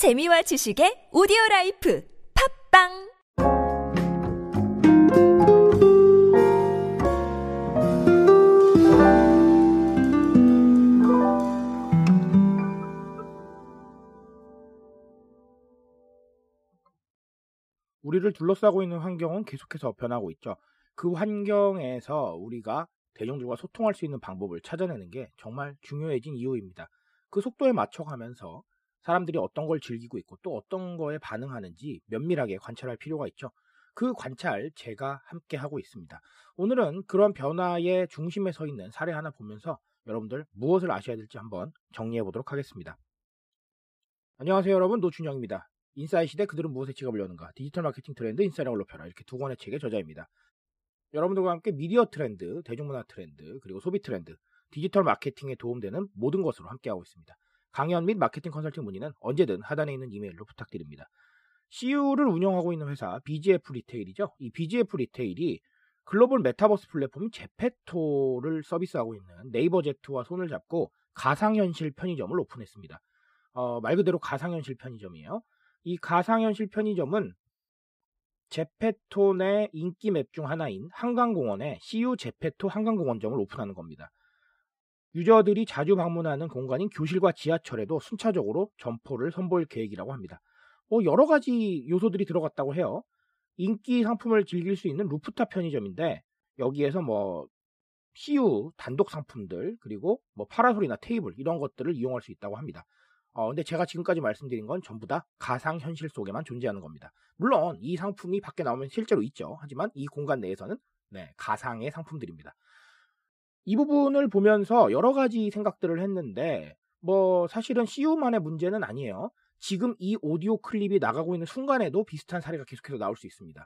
재미와 지식의 오디오 라이프 팝빵 우리를 둘러싸고 있는 환경은 계속해서 변하고 있죠. 그 환경에서 우리가 대중들과 소통할 수 있는 방법을 찾아내는 게 정말 중요해진 이유입니다. 그 속도에 맞춰가면서 사람들이 어떤 걸 즐기고 있고 또 어떤 거에 반응하는지 면밀하게 관찰할 필요가 있죠. 그 관찰 제가 함께 하고 있습니다. 오늘은 그런 변화의 중심에 서 있는 사례 하나 보면서 여러분들 무엇을 아셔야 될지 한번 정리해 보도록 하겠습니다. 안녕하세요 여러분 노준영입니다. 인싸의 시대 그들은 무엇에 지갑을 여는가 디지털 마케팅 트렌드 인싸력을 높여라 이렇게 두 권의 책의 저자입니다. 여러분들과 함께 미디어 트렌드, 대중문화 트렌드, 그리고 소비 트렌드, 디지털 마케팅에 도움되는 모든 것으로 함께하고 있습니다. 강연 및 마케팅 컨설팅 문의는 언제든 하단에 있는 이메일로 부탁드립니다. CU를 운영하고 있는 회사 BGF 리테일이죠. 이 BGF 리테일이 글로벌 메타버스 플랫폼 제페토를 서비스하고 있는 네이버 제트와 손을 잡고 가상현실 편의점을 오픈했습니다. 어, 말 그대로 가상현실 편의점이에요. 이 가상현실 편의점은 제페토 내 인기 map 중 하나인 한강공원에 CU 제페토 한강공원점을 오픈하는 겁니다. 유저들이 자주 방문하는 공간인 교실과 지하철에도 순차적으로 점포를 선보일 계획이라고 합니다. 뭐 여러 가지 요소들이 들어갔다고 해요. 인기 상품을 즐길 수 있는 루프탑 편의점인데 여기에서 뭐 CU 단독 상품들 그리고 뭐 파라솔이나 테이블 이런 것들을 이용할 수 있다고 합니다. 어, 근데 제가 지금까지 말씀드린 건 전부 다 가상 현실 속에만 존재하는 겁니다. 물론 이 상품이 밖에 나오면 실제로 있죠. 하지만 이 공간 내에서는 네, 가상의 상품들입니다. 이 부분을 보면서 여러 가지 생각들을 했는데 뭐 사실은 CU만의 문제는 아니에요. 지금 이 오디오 클립이 나가고 있는 순간에도 비슷한 사례가 계속해서 나올 수 있습니다.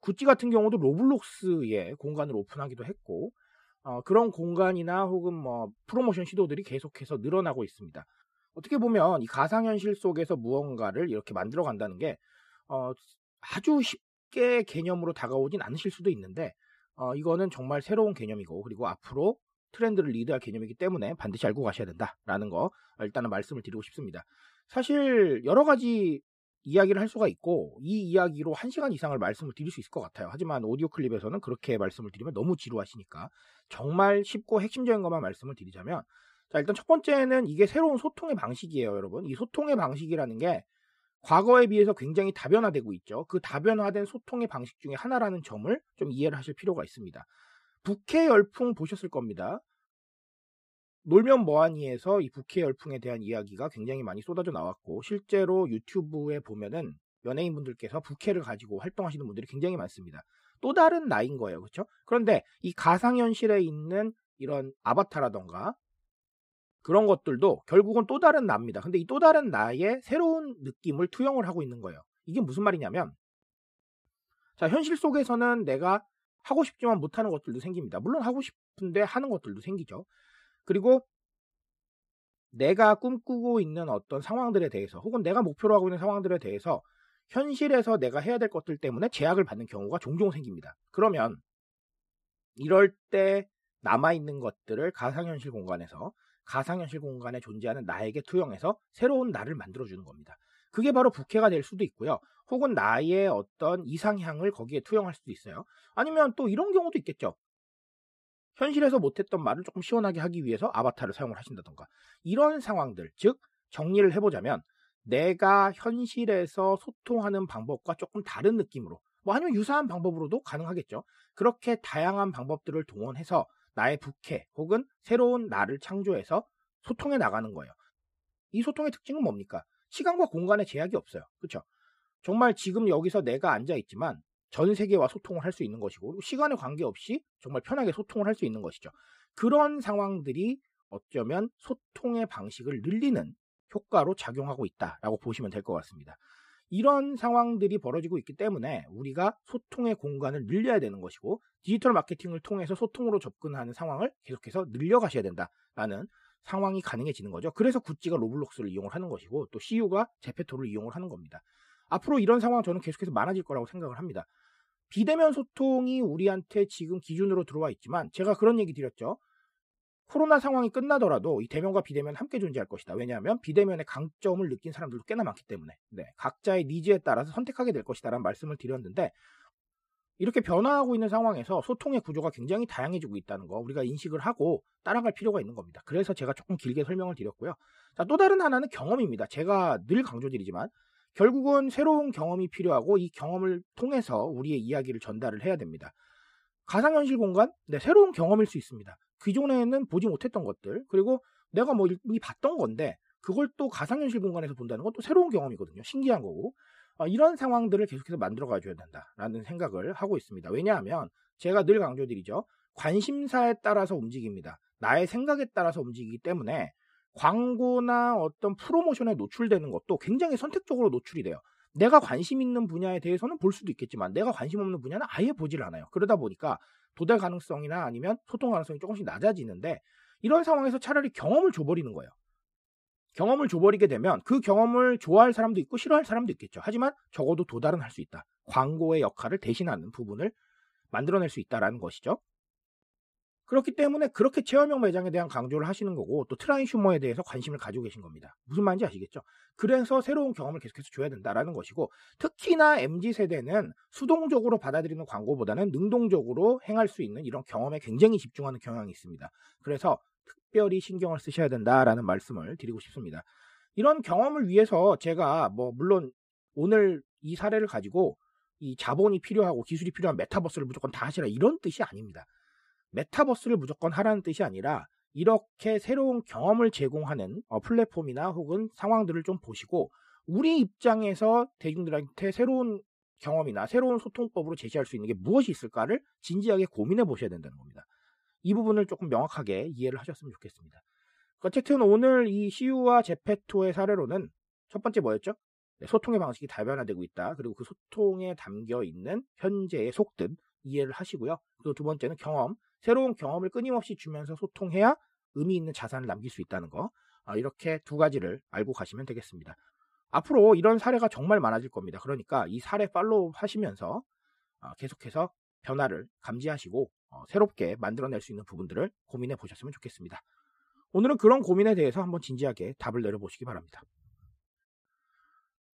구찌 같은 경우도 로블록스의 공간을 오픈하기도 했고 어, 그런 공간이나 혹은 뭐 프로모션 시도들이 계속해서 늘어나고 있습니다. 어떻게 보면 이 가상현실 속에서 무언가를 이렇게 만들어 간다는 게 어, 아주 쉽게 개념으로 다가오진 않으실 수도 있는데 어, 이거는 정말 새로운 개념이고 그리고 앞으로 트렌드를 리드할 개념이기 때문에 반드시 알고 가셔야 된다라는 거 일단은 말씀을 드리고 싶습니다. 사실 여러 가지 이야기를 할 수가 있고 이 이야기로 1시간 이상을 말씀을 드릴 수 있을 것 같아요. 하지만 오디오 클립에서는 그렇게 말씀을 드리면 너무 지루하시니까 정말 쉽고 핵심적인 것만 말씀을 드리자면 자, 일단 첫 번째는 이게 새로운 소통의 방식이에요, 여러분. 이 소통의 방식이라는 게 과거에 비해서 굉장히 다변화되고 있죠. 그 다변화된 소통의 방식 중에 하나라는 점을 좀 이해를 하실 필요가 있습니다. 북해 열풍 보셨을 겁니다. 놀면 뭐하니에서 이 북해 열풍에 대한 이야기가 굉장히 많이 쏟아져 나왔고 실제로 유튜브에 보면은 연예인분들께서 북해를 가지고 활동하시는 분들이 굉장히 많습니다. 또 다른 나인 거예요. 그렇죠? 그런데 이 가상현실에 있는 이런 아바타라던가 그런 것들도 결국은 또 다른 나입니다. 근데 이 또 다른 나의 새로운 느낌을 투영을 하고 있는 거예요. 이게 무슨 말이냐면, 자, 현실 속에서는 내가 하고 싶지만 못하는 것들도 생깁니다. 물론 하고 싶은데 하는 것들도 생기죠. 그리고 내가 꿈꾸고 있는 어떤 상황들에 대해서 혹은 내가 목표로 하고 있는 상황들에 대해서 현실에서 내가 해야 될 것들 때문에 제약을 받는 경우가 종종 생깁니다. 그러면 이럴 때 남아있는 것들을 가상현실 공간에서 가상현실 공간에 존재하는 나에게 투영해서 새로운 나를 만들어주는 겁니다. 그게 바로 부캐가 될 수도 있고요. 혹은 나의 어떤 이상향을 거기에 투영할 수도 있어요. 아니면 또 이런 경우도 있겠죠. 현실에서 못했던 말을 조금 시원하게 하기 위해서 아바타를 사용을 하신다던가. 이런 상황들, 즉, 정리를 해보자면, 내가 현실에서 소통하는 방법과 조금 다른 느낌으로, 뭐 아니면 유사한 방법으로도 가능하겠죠. 그렇게 다양한 방법들을 동원해서 나의 부캐 혹은 새로운 나를 창조해서 소통해 나가는 거예요. 이 소통의 특징은 뭡니까? 시간과 공간의 제약이 없어요. 그렇죠? 정말 지금 여기서 내가 앉아 있지만 전 세계와 소통을 할 수 있는 것이고 시간에 관계없이 정말 편하게 소통을 할 수 있는 것이죠. 그런 상황들이 어쩌면 소통의 방식을 늘리는 효과로 작용하고 있다라고 보시면 될 것 같습니다. 이런 상황들이 벌어지고 있기 때문에 우리가 소통의 공간을 늘려야 되는 것이고 디지털 마케팅을 통해서 소통으로 접근하는 상황을 계속해서 늘려가셔야 된다라는 상황이 가능해지는 거죠. 그래서 구찌가 로블록스를 이용을 하는 것이고 또 CU가 제페토를 이용을 하는 겁니다. 앞으로 이런 상황 저는 계속해서 많아질 거라고 생각을 합니다. 비대면 소통이 우리한테 지금 기준으로 들어와 있지만 제가 그런 얘기 드렸죠. 코로나 상황이 끝나더라도 이 대면과 비대면 함께 존재할 것이다. 왜냐하면 비대면의 강점을 느낀 사람들도 꽤나 많기 때문에 네, 각자의 니즈에 따라서 선택하게 될 것이다라는 말씀을 드렸는데 이렇게 변화하고 있는 상황에서 소통의 구조가 굉장히 다양해지고 있다는 거 우리가 인식을 하고 따라갈 필요가 있는 겁니다. 그래서 제가 조금 길게 설명을 드렸고요. 자, 또 다른 하나는 경험입니다. 제가 늘 강조드리지만 결국은 새로운 경험이 필요하고 이 경험을 통해서 우리의 이야기를 전달을 해야 됩니다. 가상현실 공간, 네, 새로운 경험일 수 있습니다. 기존에는 보지 못했던 것들 그리고 내가 뭐 이미 봤던 건데 그걸 또 가상현실 공간에서 본다는 것도 새로운 경험이거든요. 신기한 거고 어, 이런 상황들을 계속해서 만들어 가줘야 된다라는 생각을 하고 있습니다. 왜냐하면 제가 늘 강조드리죠. 관심사에 따라서 움직입니다. 나의 생각에 따라서 움직이기 때문에 광고나 어떤 프로모션에 노출되는 것도 굉장히 선택적으로 노출이 돼요. 내가 관심 있는 분야에 대해서는 볼 수도 있겠지만 내가 관심 없는 분야는 아예 보질 않아요. 그러다 보니까 도달 가능성이나 아니면 소통 가능성이 조금씩 낮아지는데 이런 상황에서 차라리 경험을 줘버리는 거예요. 경험을 줘버리게 되면 그 경험을 좋아할 사람도 있고 싫어할 사람도 있겠죠. 하지만 적어도 도달은 할 수 있다. 광고의 역할을 대신하는 부분을 만들어낼 수 있다라는 것이죠. 그렇기 때문에 그렇게 체험형 매장에 대한 강조를 하시는 거고 또 trysumer에 대해서 관심을 가지고 계신 겁니다. 무슨 말인지 아시겠죠? 그래서 새로운 경험을 계속해서 줘야 된다라는 것이고 특히나 MZ 세대는 수동적으로 받아들이는 광고보다는 능동적으로 행할 수 있는 이런 경험에 굉장히 집중하는 경향이 있습니다. 그래서 특별히 신경을 쓰셔야 된다라는 말씀을 드리고 싶습니다. 이런 경험을 위해서 제가 뭐 물론 오늘 이 사례를 가지고 이 자본이 필요하고 기술이 필요한 메타버스를 무조건 다 하시라 이런 뜻이 아닙니다. 메타버스를 무조건 하라는 뜻이 아니라 이렇게 새로운 경험을 제공하는 어, 플랫폼이나 혹은 상황들을 좀 보시고 우리 입장에서 대중들한테 새로운 경험이나 새로운 소통법으로 제시할 수 있는 게 무엇이 있을까를 진지하게 고민해 보셔야 된다는 겁니다. 이 부분을 조금 명확하게 이해를 하셨으면 좋겠습니다. 어쨌든 오늘 이 CU와 제페토의 사례로는 첫 번째 뭐였죠? 네, 소통의 방식이 다변화되고 있다. 그리고 그 소통에 담겨 있는 현재의 속뜻 이해를 하시고요. 그리고 두 번째는 경험, 새로운 경험을 끊임없이 주면서 소통해야 의미 있는 자산을 남길 수 있다는 거. 아, 이렇게 두 가지를 알고 가시면 되겠습니다. 앞으로 이런 사례가 정말 많아질 겁니다. 그러니까 이 사례 팔로우 하시면서 아, 계속해서 변화를 감지하시고 어, 새롭게 만들어낼 수 있는 부분들을 고민해 보셨으면 좋겠습니다. 오늘은 그런 고민에 대해서 한번 진지하게 답을 내려보시기 바랍니다.